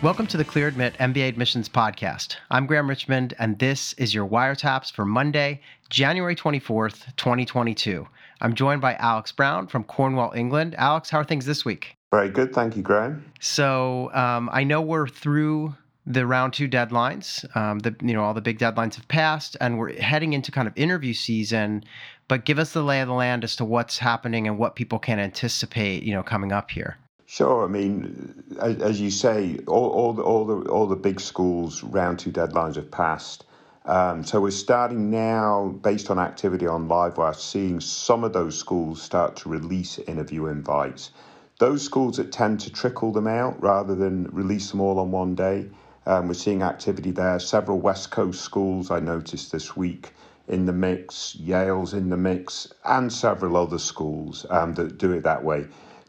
Welcome to the Clear Admit MBA Admissions Podcast. I'm Graham Richmond, and this is your wiretaps for Monday, January 24th, 2022. I'm joined by Alex Brown from Cornwall, England. Alex, how are things this week? Very good. Thank you, Graham. So um, I know we're through the round two deadlines. Um, the you know all the big deadlines have passed, and we're heading into kind of interview season. But give us the lay of the land as to what's happening and what people can anticipate. You know, coming up here. Sure. I mean, as, as you say, all, all, the, all, the, all the big schools round two deadlines have passed. Um, so we're starting now, based on activity on Livewire, seeing some of those schools start to release interview invites. Those schools that tend to trickle them out rather than release them all on one day, um, we're seeing activity there. Several West Coast schools I noticed this week in the mix, Yale's in the mix, and several other schools um, that do it that way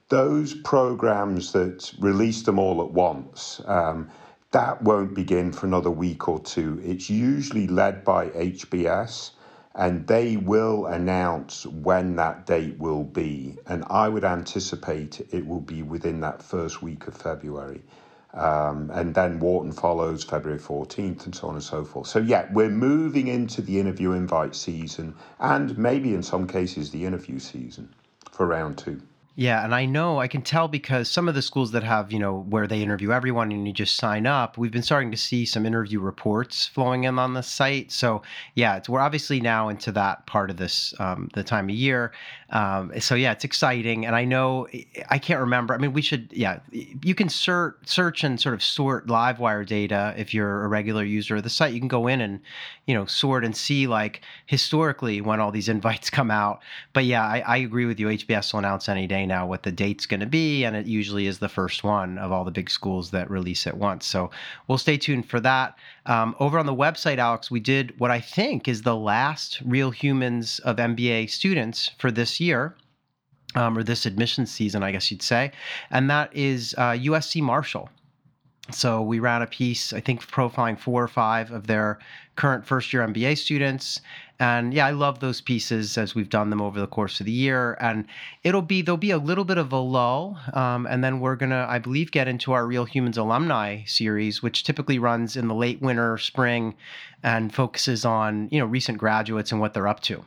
those programs that release them all at once, um, that won't begin for another week or two. It's usually led by HBS, and they will announce when that date will be. And I would anticipate it will be within that first week of February. Um, and then Wharton follows February 14th, and so on and so forth. So, yeah, we're moving into the interview invite season, and maybe in some cases the interview season for round two. Yeah, and I know I can tell because some of the schools that have, you know, where they interview everyone and you just sign up, we've been starting to see some interview reports flowing in on the site. So yeah, it's, we're obviously now into that part of this um, the time of year. Um, so yeah, it's exciting, and I know I can't remember. I mean, we should yeah, you can search search and sort of sort LiveWire data if you're a regular user of the site. You can go in and you know sort and see like historically when all these invites come out. But yeah, I, I agree with you. HBS will announce any day now what the date's going to be, and it usually is the first one of all the big schools that release at once. So we'll stay tuned for that. Um, over on the website, Alex, we did what I think is the last Real Humans of MBA students for this year. Um, or this admission season, I guess you'd say, and that is uh, USC Marshall. So we ran a piece, I think, profiling four or five of their current first year MBA students. And yeah, I love those pieces as we've done them over the course of the year. And it'll be, there'll be a little bit of a lull. Um, and then we're going to, I believe, get into our Real Humans alumni series, which typically runs in the late winter, spring, and focuses on, you know, recent graduates and what they're up to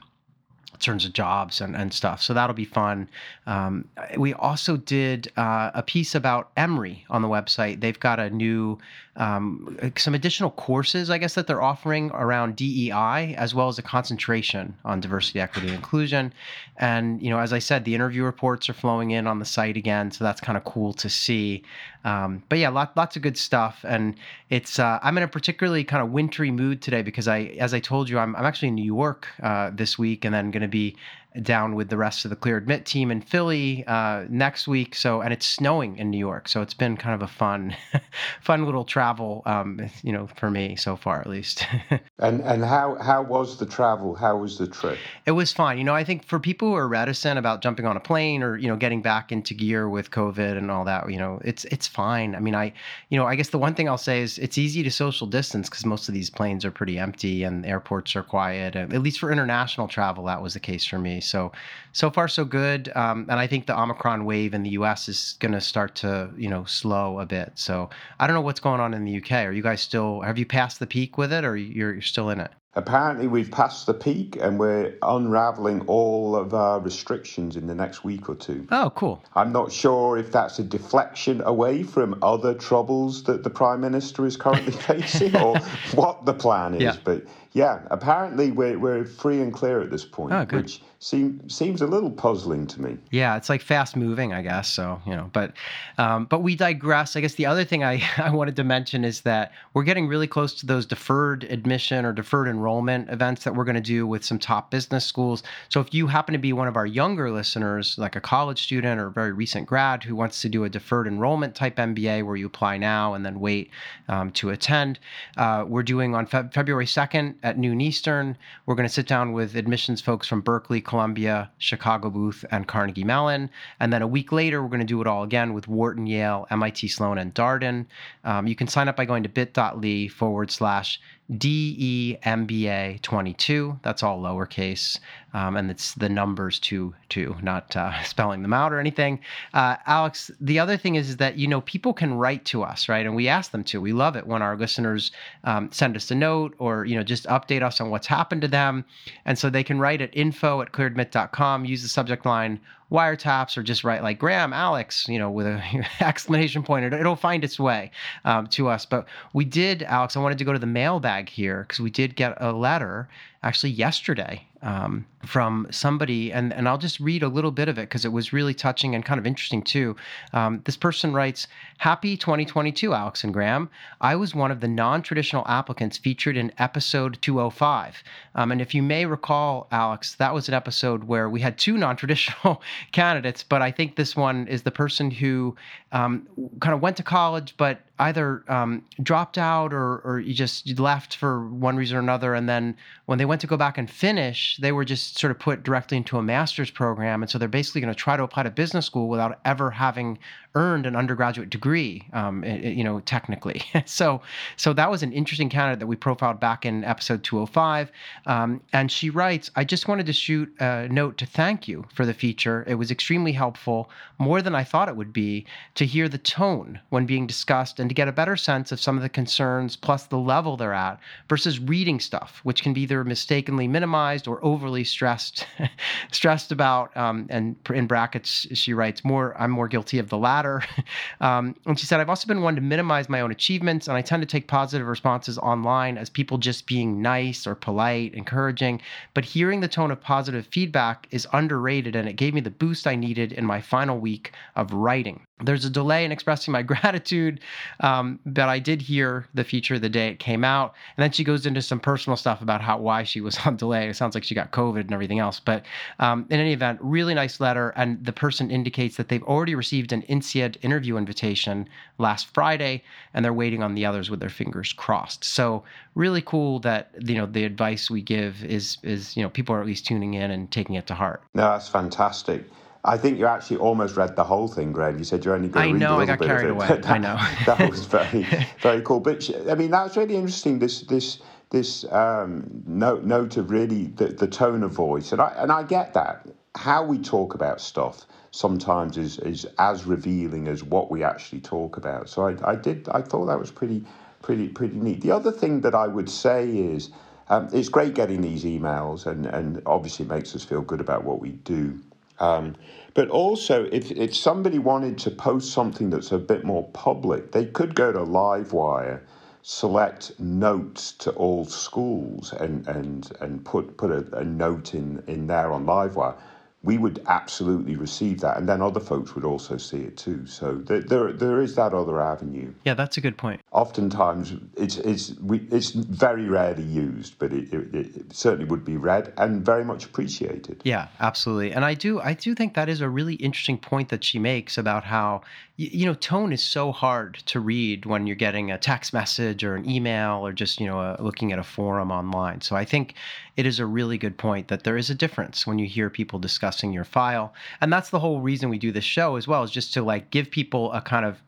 terms of jobs and, and stuff. So that'll be fun. Um, we also did uh, a piece about Emory on the website. They've got a new, um, some additional courses, I guess, that they're offering around DEI, as well as a concentration on diversity, equity, and inclusion. And, you know, as I said, the interview reports are flowing in on the site again. So that's kind of cool to see. Um, but yeah, lot, lots of good stuff. And it's, uh, I'm in a particularly kind of wintry mood today because I, as I told you, I'm, I'm actually in New York uh, this week and then going to be down with the rest of the Clear Admit team in Philly uh, next week. So, and it's snowing in New York, so it's been kind of a fun, fun little travel, um, you know, for me so far at least. and and how how was the travel? How was the trip? It was fine. You know, I think for people who are reticent about jumping on a plane or you know getting back into gear with COVID and all that, you know, it's it's fine. I mean, I you know, I guess the one thing I'll say is it's easy to social distance because most of these planes are pretty empty and airports are quiet. At least for international travel, that was the case for me. So, so far so good. Um, and I think the Omicron wave in the U.S. is going to start to you know slow a bit. So I don't know what's going on in the UK. Are you guys still? Have you passed the peak with it, or you're, you're still in it? Apparently, we've passed the peak and we're unraveling all of our restrictions in the next week or two. Oh, cool. I'm not sure if that's a deflection away from other troubles that the Prime Minister is currently facing or what the plan is, yeah. but yeah, apparently we're, we're free and clear at this point, oh, which seem, seems a little puzzling to me. Yeah, it's like fast moving, I guess. So you know, but um, but we digress. I guess the other thing I, I wanted to mention is that we're getting really close to those deferred admission or deferred enrollment events that we're going to do with some top business schools. So if you happen to be one of our younger listeners, like a college student or a very recent grad who wants to do a deferred enrollment type MBA where you apply now and then wait um, to attend, uh, we're doing on Fe- February second at noon Eastern. We're going to sit down with admissions folks from Berkeley, Columbia, Chicago Booth, and Carnegie Mellon. And then a week later, we're going to do it all again with Wharton, Yale, MIT Sloan, and Darden. Um, you can sign up by going to bit.ly forward slash DEMBA22. That's all lowercase. um, and it's the numbers two two, not uh, spelling them out or anything. Uh, Alex, the other thing is, is that you know people can write to us, right? And we ask them to. We love it when our listeners um, send us a note or you know just update us on what's happened to them, and so they can write at info at clearadmit.com. Use the subject line wiretaps or just write like Graham, Alex, you know, with an exclamation point. It, will find its way um, to us. But we did, Alex, I wanted to go to the mailbag here because we did get a letter actually yesterday um, from somebody, and, and I'll just read a little bit of it because it was really touching and kind of interesting too. Um, this person writes Happy 2022, Alex and Graham. I was one of the non traditional applicants featured in episode 205. Um, and if you may recall, Alex, that was an episode where we had two non traditional candidates, but I think this one is the person who um, kind of went to college, but either um, dropped out or, or you just left for one reason or another. And then when they went to go back and finish, they were just sort of put directly into a master's program. And so they're basically going to try to apply to business school without ever having earned an undergraduate degree, um, you know, technically. so, so that was an interesting candidate that we profiled back in episode 205. Um, and she writes, I just wanted to shoot a note to thank you for the feature. It was extremely helpful, more than I thought it would be, to hear the tone when being discussed and to get a better sense of some of the concerns plus the level they're at versus reading stuff, which can be either mistakenly minimized or overly stressed, stressed about. Um, and in brackets, she writes, more, I'm more guilty of the latter matter. Um, and she said, I've also been one to minimize my own achievements, and I tend to take positive responses online as people just being nice or polite, encouraging. But hearing the tone of positive feedback is underrated, and it gave me the boost I needed in my final week of writing there's a delay in expressing my gratitude, um, but I did hear the feature the day it came out, and then she goes into some personal stuff about how why she was on delay. It sounds like she got COVID and everything else, but um, in any event, really nice letter, and the person indicates that they've already received an INSEAD interview invitation last Friday, and they're waiting on the others with their fingers crossed. So really cool that you know the advice we give is is you know people are at least tuning in and taking it to heart. No, that's fantastic. I think you actually almost read the whole thing, Greg. You said you're only going to read know, a little bit of it. I know, I got carried away. I know. that was very, very cool. But I mean, that's really interesting. This, this, this um, note, note of really the, the tone of voice, and I and I get that. How we talk about stuff sometimes is is as revealing as what we actually talk about. So I, I did. I thought that was pretty, pretty, pretty neat. The other thing that I would say is. Um, it's great getting these emails, and, and obviously makes us feel good about what we do. Um, but also, if, if somebody wanted to post something that's a bit more public, they could go to Livewire, select notes to all schools, and, and, and put, put a, a note in, in there on Livewire we would absolutely receive that, and then other folks would also see it too. So there, there, there is that other avenue. Yeah, that's a good point. Oftentimes, it's it's we, it's very rarely used, but it, it, it, certainly would be read and very much appreciated. Yeah, absolutely. And I do I do think that is a really interesting point that she makes about how you know tone is so hard to read when you're getting a text message or an email or just you know a, looking at a forum online. So I think it is a really good point that there is a difference when you hear people discussing your file. And that's the whole reason we do this show as well, is just to like give people a kind of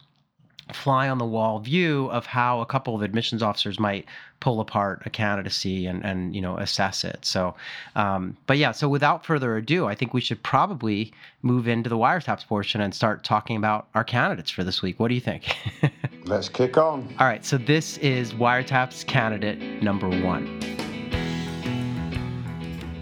fly on the wall view of how a couple of admissions officers might pull apart a candidacy and and you know assess it. So um, but yeah so without further ado i think we should probably move into the wiretaps portion and start talking about our candidates for this week. What do you think? Let's kick on. All right so this is wiretaps candidate number one.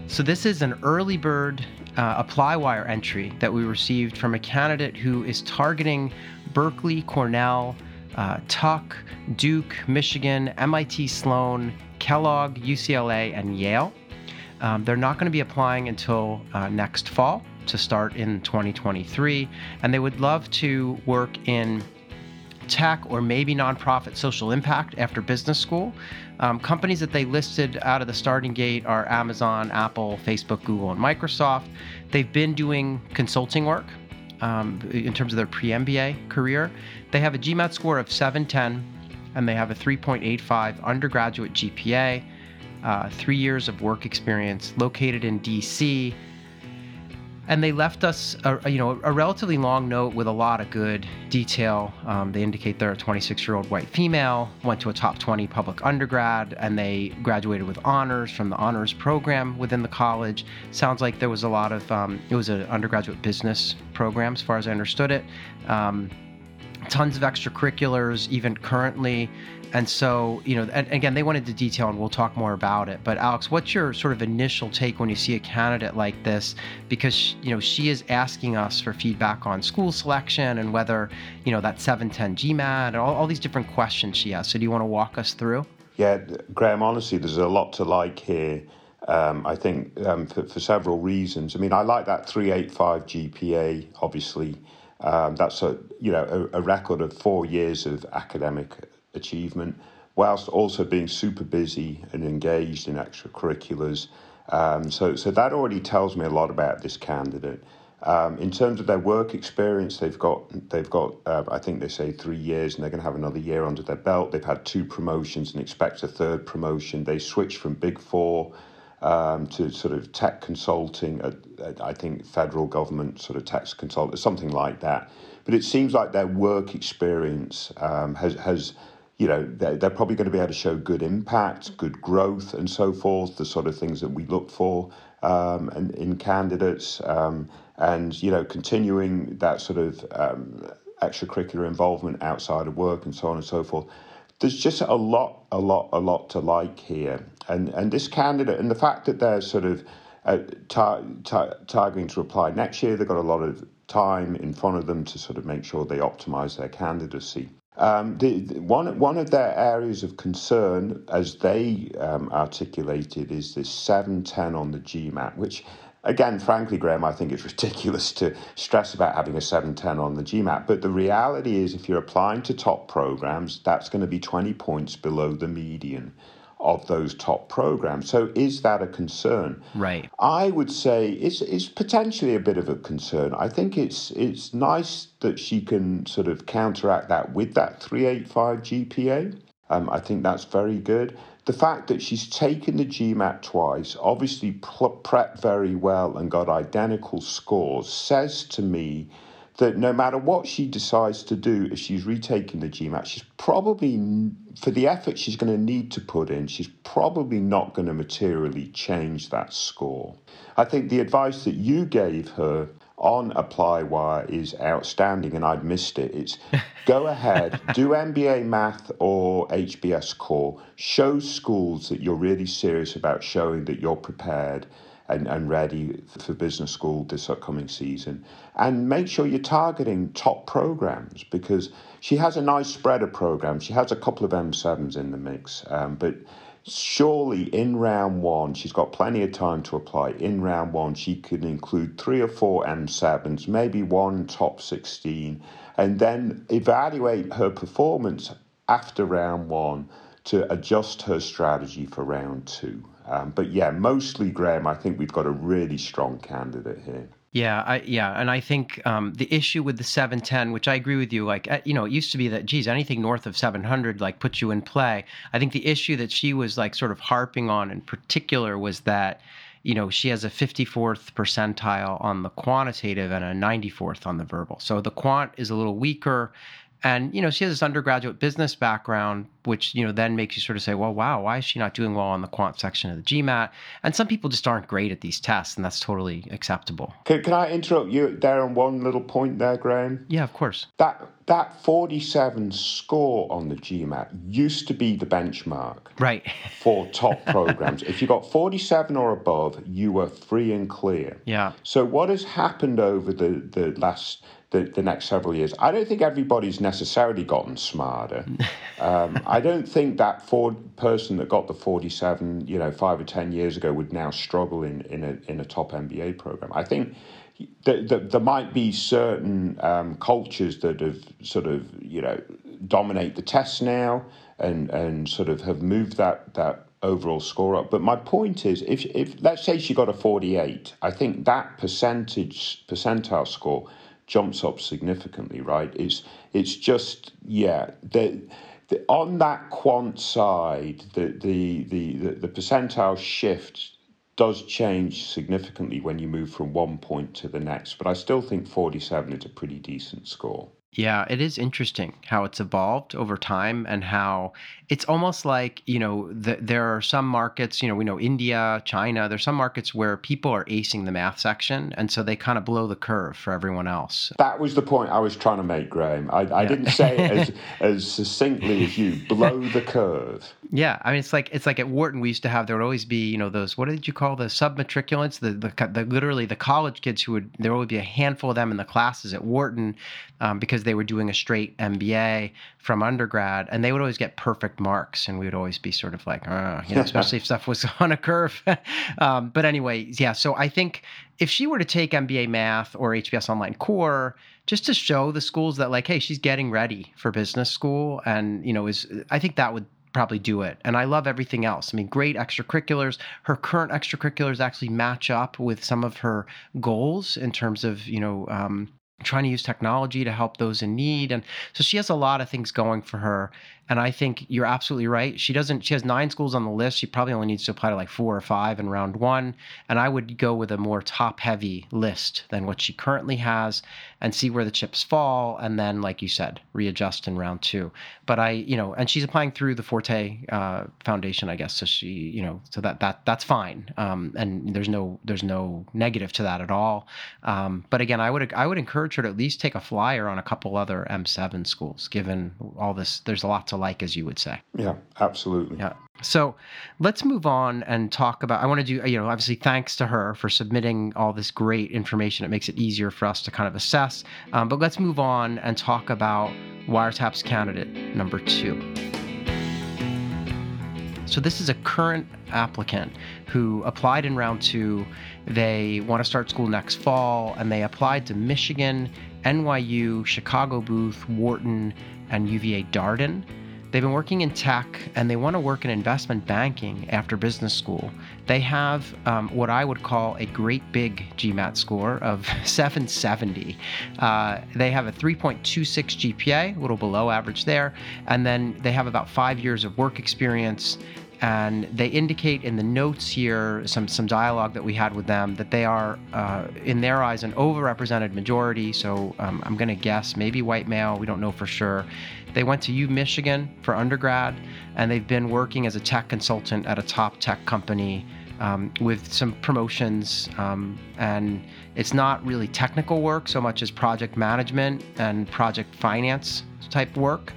So this is an early bird uh, ApplyWire entry that we received from a candidate who is targeting Berkeley, Cornell, uh, Tuck, Duke, Michigan, MIT Sloan, Kellogg, UCLA, and Yale. Um, they're not going to be applying until uh, next fall to start in 2023, and they would love to work in tech or maybe nonprofit social impact after business school. Um, companies that they listed out of the starting gate are Amazon, Apple, Facebook, Google, and Microsoft. They've been doing consulting work um, in terms of their pre MBA career. They have a GMAT score of 710 and they have a 3.85 undergraduate GPA, uh, three years of work experience, located in DC. And they left us a, you know a relatively long note with a lot of good detail. Um, they indicate they're a 26-year-old white female, went to a top 20 public undergrad, and they graduated with honors from the honors program within the college. Sounds like there was a lot of um, it was an undergraduate business program, as far as I understood it. Um, tons of extracurriculars, even currently. And so, you know, and again, they wanted to detail, and we'll talk more about it. But Alex, what's your sort of initial take when you see a candidate like this? Because you know, she is asking us for feedback on school selection and whether you know that 710 GMAT and all, all these different questions she has. So, do you want to walk us through? Yeah, Graham. Honestly, there's a lot to like here. Um, I think um, for, for, several reasons. I mean, I like that 385 GPA. Obviously, um, that's a you know a, a record of four years of academic achievement, whilst also being super busy and engaged in extracurriculars. Um, so, so that already tells me a lot about this candidate. Um, in terms of their work experience, they've got they've got uh, I think they say three years, and they're going to have another year under their belt. They've had two promotions and expect a third promotion. They switched from Big Four um, to sort of tech consulting. At, at, I think federal government sort of tax consultant, something like that. But it seems like their work experience um, has has you know, they're, they're, probably going to be able to show good impact, good growth, and so forth, the sort of things that we look for um, in, in candidates. Um, and, you know, continuing that sort of um, extracurricular involvement outside of work and so on and so forth. There's just a lot, a lot, a lot to like here. And, and this candidate, and the fact that they're sort of uh, tar- tar- targeting to apply next year, they've got a lot of time in front of them to sort of make sure they optimize their candidacy. Um, the, the, one, one of their areas of concern, as they um, articulated, is this 710 on the GMAT, which, again, frankly, Graham, I think it's ridiculous to stress about having a 710 on the GMAT. But the reality is, if you're applying to top programs, that's going to be 20 points below the median of those top programs. So is that a concern? Right. I would say it's it's potentially a bit of a concern. I think it's it's nice that she can sort of counteract that with that 385 GPA. Um, I think that's very good. The fact that she's taken the GMAT twice, obviously prepped very well and got identical scores, says to me that no matter what she decides to do, if she's retaking the GMAT, she's probably, for the effort she's going to need to put in, she's probably not going to materially change that score. I think the advice that you gave her on Applywire is outstanding, and I'd missed it. It's go ahead, do MBA math or HBS core, show schools that you're really serious about showing that you're prepared and, and ready for business school this upcoming season. And make sure you're targeting top programs because she has a nice spread of programs. She has a couple of M7s in the mix, um, but surely in round one, she's got plenty of time to apply. In round one, she can include three or four M7s, maybe one top 16, and then evaluate her performance after round one to adjust her strategy for round two. Um, but yeah, mostly Graham, I think we've got a really strong candidate here. Yeah, I, yeah, and I think um, the issue with the 710, which I agree with you, like uh, you know, it used to be that geez, anything north of 700 like puts you in play. I think the issue that she was like sort of harping on in particular was that you know she has a 54th percentile on the quantitative and a 94th on the verbal. So the quant is a little weaker and you know she has this undergraduate business background which you know then makes you sort of say well wow why is she not doing well on the quant section of the gmat and some people just aren't great at these tests and that's totally acceptable. Can, can i interrupt you there on one little point there graham yeah of course. That that 47 score on the gmat used to be the benchmark right. for top programs. If you got 47 or above you were free and clear. Yeah. So what has happened over the the last the, the next several years. I don't think everybody's necessarily gotten smarter. um, I don't think that Ford person that got the 47, you know, five or 10 years ago would now struggle in, in, a, in a top MBA program. I think that, there might be certain um, cultures that have sort of, you know, dominate the tests now and, and sort of have moved that, that overall score up. But my point is, if, if let's say she got a 48, I think that percentage percentile score – jumps up significantly, right? It's it's just yeah. The, the, on that quant side, the, the the the percentile shift does change significantly when you move from one point to the next. But I still think 47 is a pretty decent score. Yeah, it is interesting how it's evolved over time and how it's almost like, you know, the, there are some markets, you know, we know India, China, there's some markets where people are acing the math section. And so they kind of blow the curve for everyone else. That was the point I was trying to make, Graham. I, I yeah. didn't say it as, as succinctly as you blow the curve. Yeah. I mean, it's like, it's like at Wharton, we used to have, there would always be, you know, those, what did you call the submatriculants? The, the, the literally the college kids who would, there would be a handful of them in the classes at Wharton um, because they were doing a straight MBA from undergrad, and they would always get perfect marks, and we would always be sort of like, oh, you know, especially if stuff was on a curve. um, but anyway, yeah. So I think if she were to take MBA Math or HBS Online Core, just to show the schools that like, hey, she's getting ready for business school, and you know, is I think that would probably do it. And I love everything else. I mean, great extracurriculars. Her current extracurriculars actually match up with some of her goals in terms of, you know, um, trying to use technology to help those in need and so she has a lot of things going for her and I think you're absolutely right. She doesn't. She has nine schools on the list. She probably only needs to apply to like four or five in round one. And I would go with a more top-heavy list than what she currently has, and see where the chips fall, and then, like you said, readjust in round two. But I, you know, and she's applying through the Forte uh, Foundation, I guess. So she, you know, so that that that's fine. Um, and there's no there's no negative to that at all. Um, but again, I would I would encourage her to at least take a flyer on a couple other M7 schools, given all this. There's a lot like, as you would say. Yeah, absolutely. Yeah. So let's move on and talk about. I want to do, you know, obviously, thanks to her for submitting all this great information. It makes it easier for us to kind of assess. Um, but let's move on and talk about Wiretaps candidate number two. So this is a current applicant who applied in round two. They want to start school next fall, and they applied to Michigan, NYU, Chicago Booth, Wharton, and UVA Darden. They've been working in tech and they want to work in investment banking after business school. They have um, what I would call a great big GMAT score of 770. Uh, they have a 3.26 GPA, a little below average there, and then they have about five years of work experience and they indicate in the notes here some some dialogue that we had with them that they are uh, in their eyes an overrepresented majority so um, i'm going to guess maybe white male we don't know for sure they went to u michigan for undergrad and they've been working as a tech consultant at a top tech company um, with some promotions um, and it's not really technical work so much as project management and project finance type work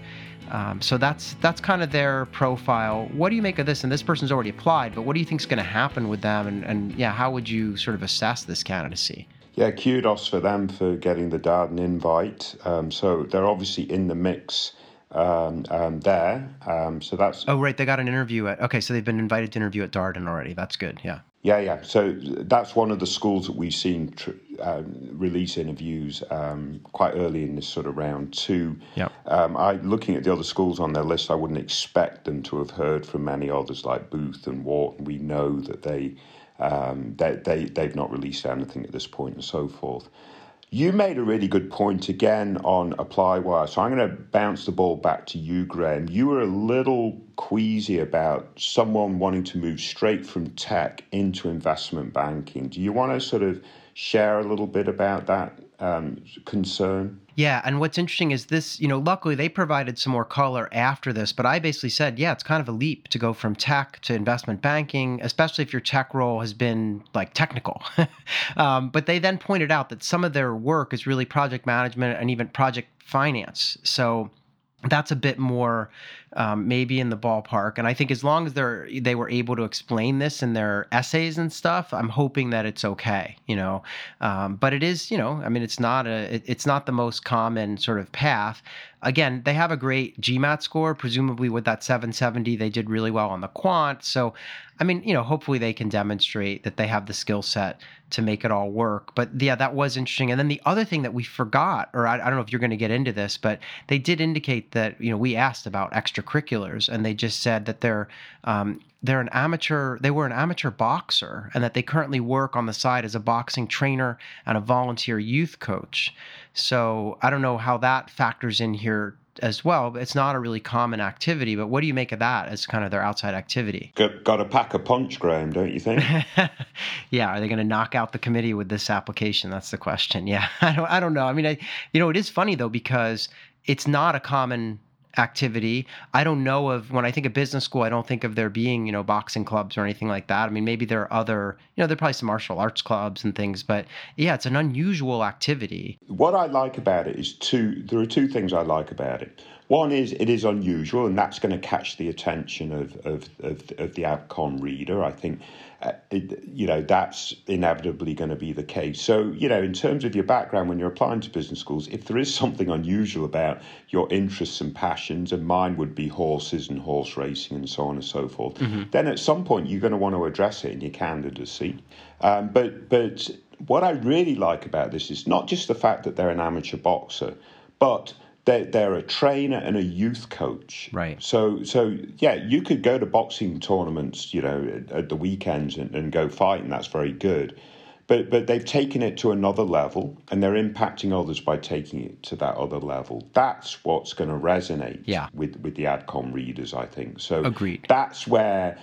um, so that's that's kind of their profile. What do you make of this? And this person's already applied, but what do you think is going to happen with them? And, and yeah, how would you sort of assess this candidacy? Yeah, kudos for them for getting the Darden invite. Um, so they're obviously in the mix um, um, there. Um, so that's oh right, they got an interview at okay, so they've been invited to interview at Darden already. That's good. Yeah. Yeah, yeah. So that's one of the schools that we've seen tr- um, release interviews um, quite early in this sort of round two. Yeah. Um, I looking at the other schools on their list, I wouldn't expect them to have heard from many others like Booth and Wharton. We know that they um, they, they they've not released anything at this point and so forth. You made a really good point again on apply wire. So I'm going to bounce the ball back to you, Graham. You were a little queasy about someone wanting to move straight from tech into investment banking. Do you want to sort of share a little bit about that um, concern? Yeah, and what's interesting is this, you know, luckily they provided some more color after this, but I basically said, yeah, it's kind of a leap to go from tech to investment banking, especially if your tech role has been like technical. um, but they then pointed out that some of their work is really project management and even project finance. So that's a bit more um, maybe in the ballpark. And I think as long as they're they were able to explain this in their essays and stuff, I'm hoping that it's okay. You know, um, but it is you know I mean it's not a it, it's not the most common sort of path. Again, they have a great GMAT score. Presumably with that 770, they did really well on the quant. So, I mean, you know, hopefully they can demonstrate that they have the skill set to make it all work. But yeah, that was interesting. And then the other thing that we forgot, or I, I don't know if you're going to get into this, but they did indicate that you know we asked about extra extracurriculars, and they just said that they're um, they're an amateur. They were an amateur boxer, and that they currently work on the side as a boxing trainer and a volunteer youth coach. So I don't know how that factors in here as well. But it's not a really common activity. But what do you make of that as kind of their outside activity? Got, got to pack a punch, Graham, don't you think? yeah, are they going to knock out the committee with this application? That's the question. Yeah, I don't, I don't know. I mean, I, you know, it is funny though because it's not a common activity. I don't know of when I think of business school, I don't think of there being, you know, boxing clubs or anything like that. I mean, maybe there are other, you know, there are probably some martial arts clubs and things, but yeah, it's an unusual activity. What I like about it is two, there are two things I like about it. One is it is unusual, and that's going to catch the attention of, of, of, of the AdCom reader. I think you know that's inevitably going to be the case. So you know, in terms of your background when you're applying to business schools, if there is something unusual about your interests and passions, and mine would be horses and horse racing and so on and so forth, mm-hmm. then at some point you're going to want to address it in your candidacy. Um, but but what I really like about this is not just the fact that they're an amateur boxer, but they're, they're a trainer and a youth coach. Right. So, so yeah, you could go to boxing tournaments, you know, at, at the weekends and, and go fight, and that's very good. But but they've taken it to another level, and they're impacting others by taking it to that other level. That's what's going to resonate yeah. with with the Adcom readers, I think. So agreed. That's where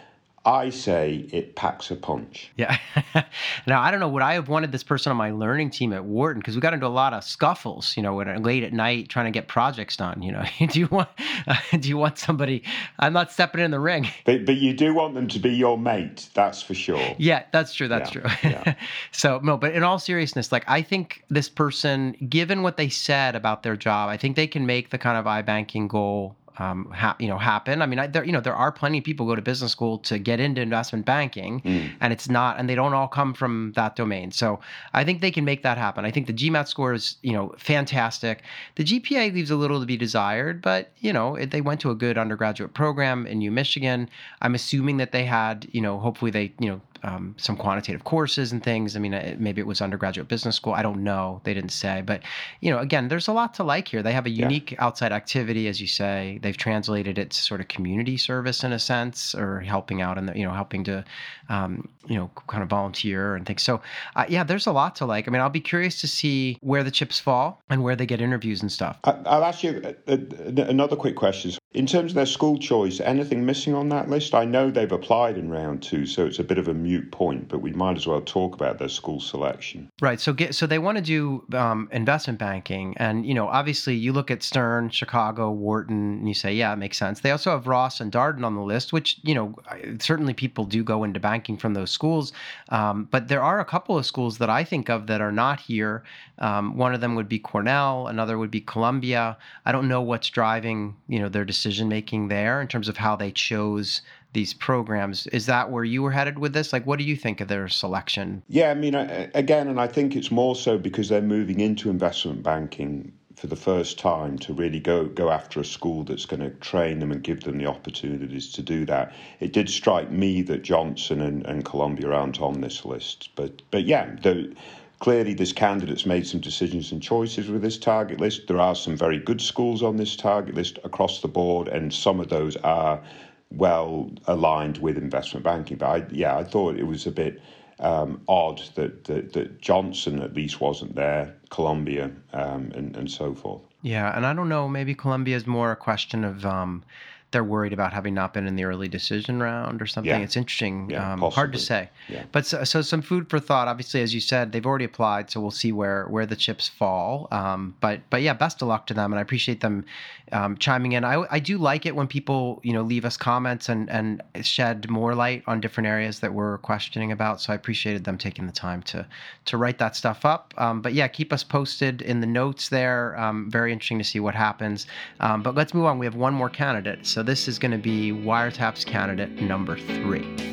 I say it packs a punch. Yeah. now I don't know. Would I have wanted this person on my learning team at Wharton? Because we got into a lot of scuffles, you know, late at night trying to get projects done. You know, do you want uh, do you want somebody? I'm not stepping in the ring. But but you do want them to be your mate. That's for sure. Yeah, that's true. That's yeah, true. Yeah. so no, but in all seriousness, like I think this person, given what they said about their job, I think they can make the kind of iBanking goal um, ha- you know happen. I mean, I, there you know there are plenty of people go to business school to get into investment banking, mm. and it's not, and they don't all come from that domain. So I think they can make that happen. I think the GMAT score is you know fantastic. The GPA leaves a little to be desired, but you know it, they went to a good undergraduate program in U Michigan. I'm assuming that they had you know hopefully they you know um, some quantitative courses and things. I mean, maybe it was undergraduate business school. I don't know. They didn't say. But, you know, again, there's a lot to like here. They have a unique yeah. outside activity, as you say. They've translated it to sort of community service in a sense or helping out and, you know, helping to, um, you know, kind of volunteer and things. So, uh, yeah, there's a lot to like. I mean, I'll be curious to see where the chips fall and where they get interviews and stuff. I'll ask you another quick question. In terms of their school choice, anything missing on that list? I know they've applied in round two, so it's a bit of a mute point, but we might as well talk about their school selection. Right. So get so they want to do um, investment banking, and you know, obviously, you look at Stern, Chicago, Wharton, and you say, yeah, it makes sense. They also have Ross and Darden on the list, which you know, certainly people do go into banking from those schools, um, but there are a couple of schools that I think of that are not here. Um, one of them would be Cornell, another would be Columbia. I don't know what's driving you know their decision decision making there in terms of how they chose these programs. Is that where you were headed with this? Like, what do you think of their selection? Yeah, I mean, again, and I think it's more so because they're moving into investment banking for the first time to really go go after a school that's going to train them and give them the opportunities to do that. It did strike me that Johnson and, and Columbia aren't on this list, but but yeah, the Clearly, this candidate's made some decisions and choices with this target list. There are some very good schools on this target list across the board, and some of those are well aligned with investment banking. But I, yeah, I thought it was a bit um, odd that, that, that Johnson at least wasn't there, Columbia, um, and and so forth. Yeah, and I don't know. Maybe Columbia is more a question of. Um, they're worried about having not been in the early decision round or something. Yeah. It's interesting. Yeah, um, hard to say. Yeah. But so, so, some food for thought. Obviously, as you said, they've already applied, so we'll see where where the chips fall. Um, but but yeah, best of luck to them, and I appreciate them um, chiming in. I, I do like it when people you know leave us comments and and shed more light on different areas that we're questioning about. So I appreciated them taking the time to to write that stuff up. Um, but yeah, keep us posted in the notes there. Um, very interesting to see what happens. Um, but let's move on. We have one more candidate. So this is going to be Wiretaps candidate number three.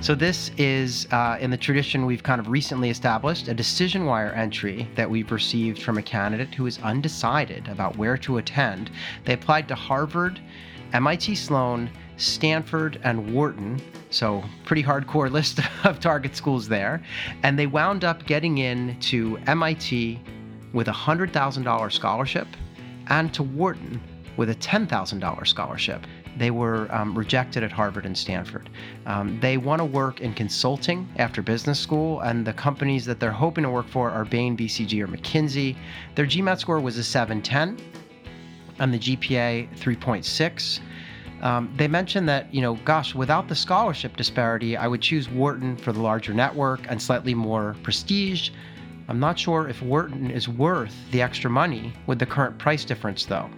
So, this is uh, in the tradition we've kind of recently established a decision wire entry that we've received from a candidate who is undecided about where to attend. They applied to Harvard, MIT Sloan, Stanford, and Wharton. So, pretty hardcore list of target schools there. And they wound up getting in to MIT with a $100,000 scholarship and to Wharton with a $10,000 scholarship. They were um, rejected at Harvard and Stanford. Um, they want to work in consulting after business school, and the companies that they're hoping to work for are Bain, BCG, or McKinsey. Their GMAT score was a 710, and the GPA 3.6. Um, they mentioned that, you know, gosh, without the scholarship disparity, I would choose Wharton for the larger network and slightly more prestige. I'm not sure if Wharton is worth the extra money with the current price difference, though,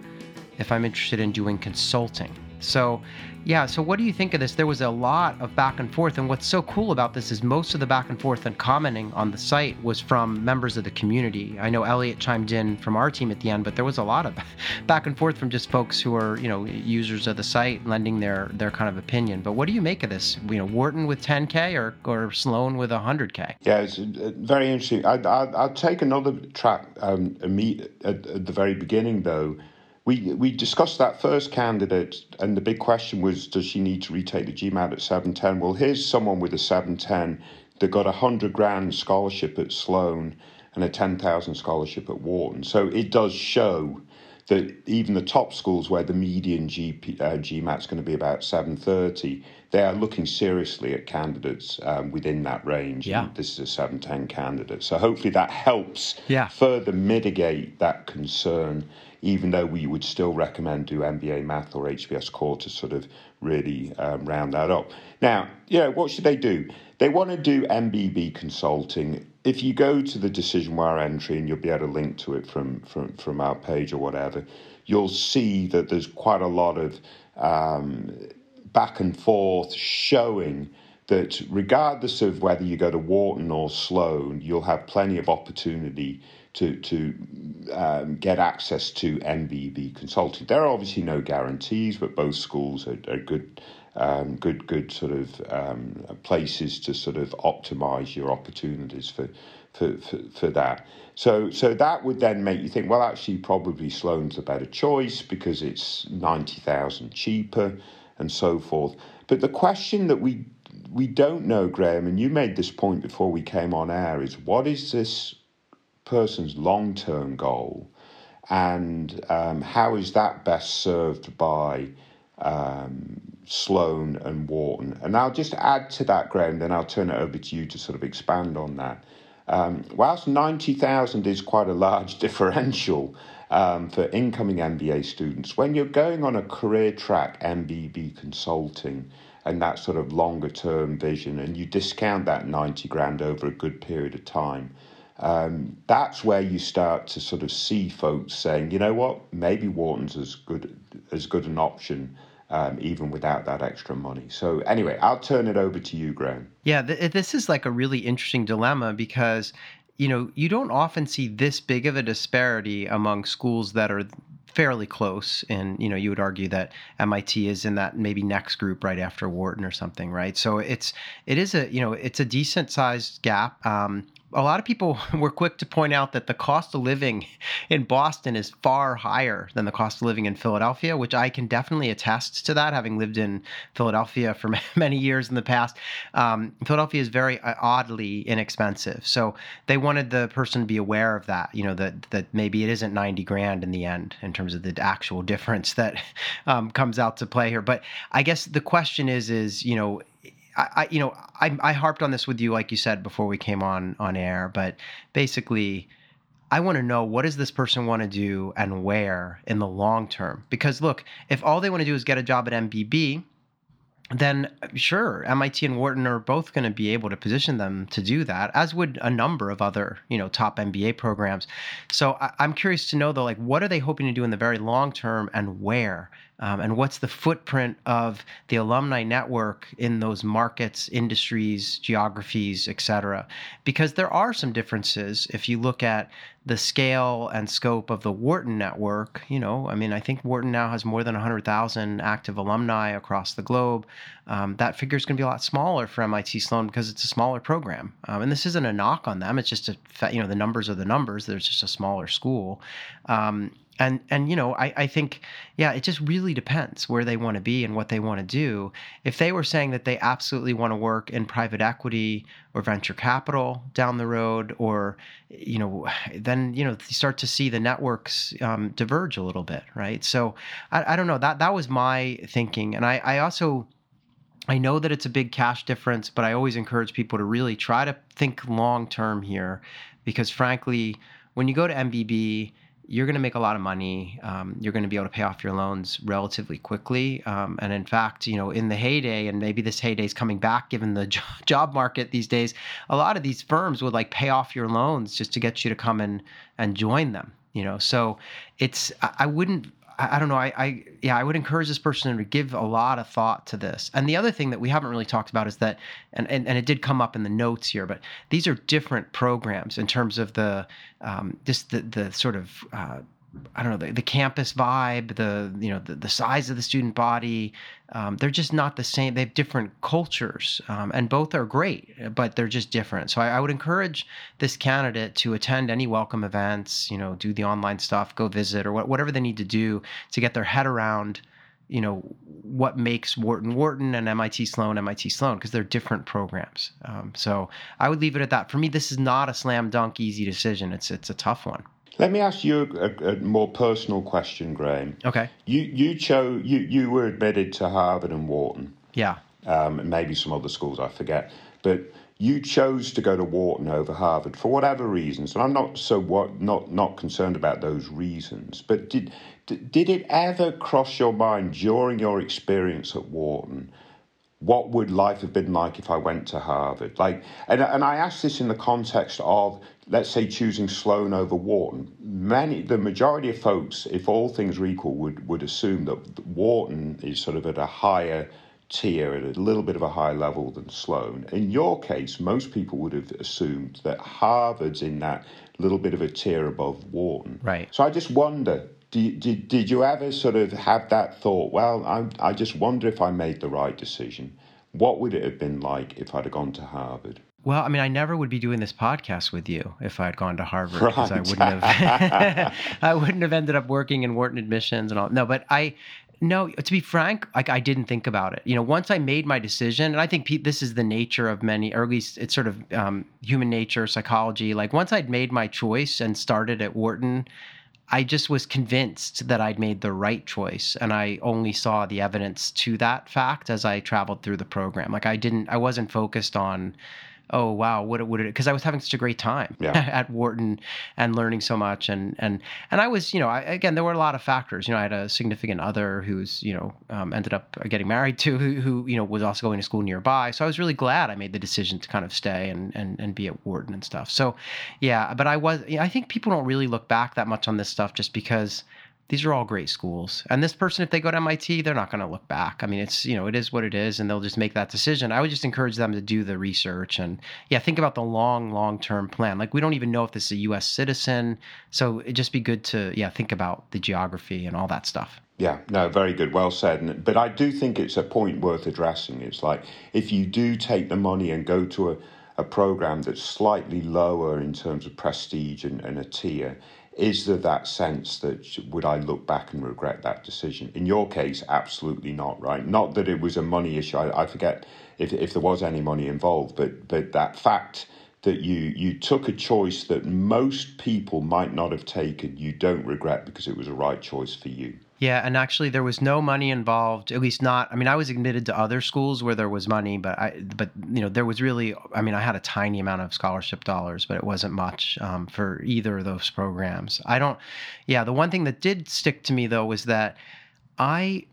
if I'm interested in doing consulting. So, yeah, so what do you think of this? There was a lot of back and forth, and what's so cool about this is most of the back and forth and commenting on the site was from members of the community. I know Elliot chimed in from our team at the end, but there was a lot of back and forth from just folks who are, you know, users of the site lending their their kind of opinion. But what do you make of this? You know, Wharton with 10k or or Sloan with 100k? Yeah, it's uh, very interesting. I, I, will take another track um, at the very beginning though we we discussed that first candidate, and the big question was, does she need to retake the GMAT at seven ten? Well, here's someone with a seven ten that got a hundred grand scholarship at Sloan and a ten thousand scholarship at Wharton. So it does show that even the top schools where the median GP, uh, GMAT is going to be about 730, they are looking seriously at candidates um, within that range. Yeah. this is a 710 candidate. So hopefully that helps yeah. further mitigate that concern even though we would still recommend do MBA Math or HBS Core to sort of really um, round that up. Now, yeah, what should they do? They want to do MBB consulting. If you go to the decision wire entry, and you'll be able to link to it from, from, from our page or whatever, you'll see that there's quite a lot of um, back and forth showing that regardless of whether you go to Wharton or Sloan, you'll have plenty of opportunity to to um, get access to MBB consulting. There are obviously no guarantees, but both schools are, are good. Um, good, good sort of um, places to sort of optimize your opportunities for, for, for, for that. So, so that would then make you think, well, actually, probably Sloan's a better choice because it's ninety thousand cheaper, and so forth. But the question that we we don't know, Graham, and you made this point before we came on air, is what is this person's long term goal and um, how is that best served by um, Sloan and Wharton? And I'll just add to that, Graham, then I'll turn it over to you to sort of expand on that. Um, whilst 90,000 is quite a large differential um, for incoming MBA students, when you're going on a career track MBB consulting and that sort of longer term vision, and you discount that 90 grand over a good period of time, um, that's where you start to sort of see folks saying, you know what, maybe Wharton's as good as good an option. Um, even without that extra money. So, anyway, I'll turn it over to you, Graham. Yeah, th- this is like a really interesting dilemma because, you know, you don't often see this big of a disparity among schools that are fairly close and you know you would argue that MIT is in that maybe next group right after Wharton or something right? So it's it is a you know it's a decent sized gap. Um, a lot of people were quick to point out that the cost of living in Boston is far higher than the cost of living in Philadelphia, which I can definitely attest to that, having lived in Philadelphia for many years in the past. Um, Philadelphia is very uh, oddly inexpensive, so they wanted the person to be aware of that. You know that that maybe it isn't ninety grand in the end in terms of the actual difference that um, comes out to play here. But I guess the question is, is you know I, I, you know I, I harped on this with you like you said before we came on on air but basically I want to know what does this person want to do and where in the long term? Because look if all they want to do is get a job at MBB then sure MIT and Wharton are both going to be able to position them to do that as would a number of other you know top MBA programs. So I, I'm curious to know though like what are they hoping to do in the very long term and where um, and what's the footprint of the alumni network in those markets, industries, geographies, et cetera? Because there are some differences if you look at the scale and scope of the Wharton network. You know, I mean, I think Wharton now has more than 100,000 active alumni across the globe. Um, that figure is going to be a lot smaller for MIT Sloan because it's a smaller program. Um, and this isn't a knock on them. It's just a, you know, the numbers are the numbers. There's just a smaller school. Um, and and you know I, I think yeah it just really depends where they want to be and what they want to do. If they were saying that they absolutely want to work in private equity or venture capital down the road or you know then you know you start to see the networks um, diverge a little bit right? So I, I don't know. That that was my thinking. And i i also I know that it's a big cash difference, but I always encourage people to really try to think long term here because, frankly, when you go to MBB, you're going to make a lot of money. Um, you're going to be able to pay off your loans relatively quickly. Um, and in fact, you know, in the heyday, and maybe this heyday is coming back given the job market these days, a lot of these firms would like pay off your loans just to get you to come and and join them. You know, so it's I wouldn't I, I don't know. I, I yeah, I would encourage this person to give a lot of thought to this. And the other thing that we haven't really talked about is that, and and, and it did come up in the notes here, but these are different programs in terms of the um, just the the sort of uh, I don't know the, the campus vibe, the you know the, the size of the student body. Um, they're just not the same. They have different cultures, um, and both are great, but they're just different. So I, I, would encourage this candidate to attend any welcome events. You know, do the online stuff, go visit, or what, whatever they need to do to get their head around. You know what makes Wharton Wharton and MIT Sloan MIT Sloan because they're different programs. Um, so I would leave it at that. For me, this is not a slam dunk easy decision. It's it's a tough one. Let me ask you a, a, more personal question, Graham. Okay. You you chose you you were admitted to Harvard and Wharton. Yeah. Um, and maybe some other schools I forget, but you chose to go to Wharton over Harvard for whatever reasons, and I'm not so what not not concerned about those reasons. But did did it ever cross your mind during your experience at Wharton? What would life have been like if I went to Harvard? Like, and, and I ask this in the context of, let's say, choosing Sloan over Wharton. Many, the majority of folks, if all things are equal, would, would assume that Wharton is sort of at a higher tier, at a little bit of a higher level than Sloan. In your case, most people would have assumed that Harvard's in that little bit of a tier above Wharton. Right. So I just wonder, did, did, did you ever sort of have that thought, well, I, I just wonder if I made the right decision? What would it have been like if I'd have gone to Harvard? Well, I mean, I never would be doing this podcast with you if I had gone to Harvard because right. I wouldn't have I wouldn't have ended up working in Wharton admissions and all. No, but I no, to be frank, like I didn't think about it. You know, once I made my decision, and I think this is the nature of many, or at least it's sort of um, human nature, psychology. Like once I'd made my choice and started at Wharton, I just was convinced that I'd made the right choice. And I only saw the evidence to that fact as I traveled through the program. Like I didn't, I wasn't focused on, oh wow, what it would it? Because I was having such a great time yeah. at Wharton and learning so much, and and and I was, you know, I, again, there were a lot of factors. You know, I had a significant other who's, you know, um, ended up getting married to, who, who, you know, was also going to school nearby. So I was really glad I made the decision to kind of stay and and and be at Wharton and stuff. So, yeah, but I was, I think people don't really look back that much on this stuff just because these are all great schools. And this person, if they go to MIT, they're not going to look back. I mean, it's, you know, it is what it is, and they'll just make that decision. I would just encourage them to do the research and, yeah, think about the long, long term plan. Like, we don't even know if this is a US citizen. So it'd just be good to, yeah, think about the geography and all that stuff. Yeah, no, very good. Well said. But I do think it's a point worth addressing. It's like if you do take the money and go to a, a program that's slightly lower in terms of prestige and, and a tier, is there that sense that would I look back and regret that decision? In your case, absolutely not, right? Not that it was a money issue. I, I forget if, if there was any money involved, but but that fact that you you took a choice that most people might not have taken, you don't regret because it was a right choice for you. Yeah, and actually there was no money involved, at least not I mean I was admitted to other schools where there was money, but I but you know there was really I mean I had a tiny amount of scholarship dollars, but it wasn't much um, for either of those programs. I don't yeah, the one thing that did stick to me though was that I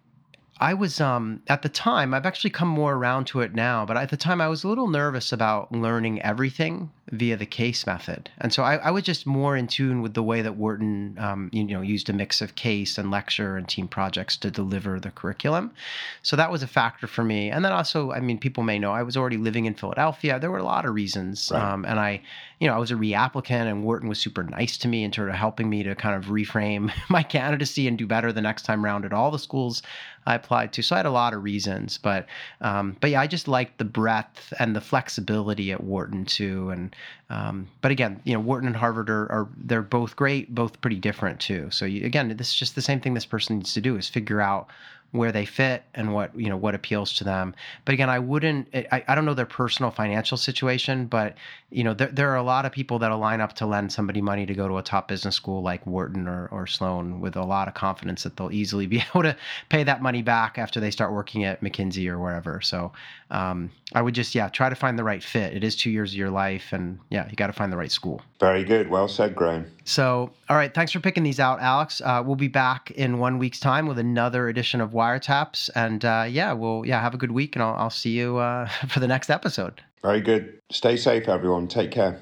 I was um, at the time. I've actually come more around to it now, but at the time I was a little nervous about learning everything via the case method, and so I, I was just more in tune with the way that Wharton, um, you know, used a mix of case and lecture and team projects to deliver the curriculum. So that was a factor for me. And then also, I mean, people may know I was already living in Philadelphia. There were a lot of reasons, right. um, and I, you know, I was a reapplicant, and Wharton was super nice to me in terms of helping me to kind of reframe my candidacy and do better the next time around at all the schools I applied to. So I had a lot of reasons, but um, but yeah, I just liked the breadth and the flexibility at Wharton too, and um, but again, you know, Wharton and Harvard are, are they're both great, both pretty different too. So you, again, this is just the same thing this person needs to do is figure out where they fit and what you know what appeals to them. But again i wouldn't i, I don't know their personal financial situation but you know there, there are a lot of people that'll line up to lend somebody money to go to a top business school like wharton or, or sloan with a lot of confidence that they'll easily be able to pay that money back after they start working at mckinsey or wherever. So um, i would just yeah try to find the right fit. It is two years of your life and yeah you got to find the right school. Very good. Well said graham. So all right. Thanks for picking these out alex. Uh, we'll be back in one week's time with another edition of wiretaps and uh, yeah we'll yeah have a good week and i'll, I'll see you uh, for the next episode. Very good. Stay safe everyone. Take care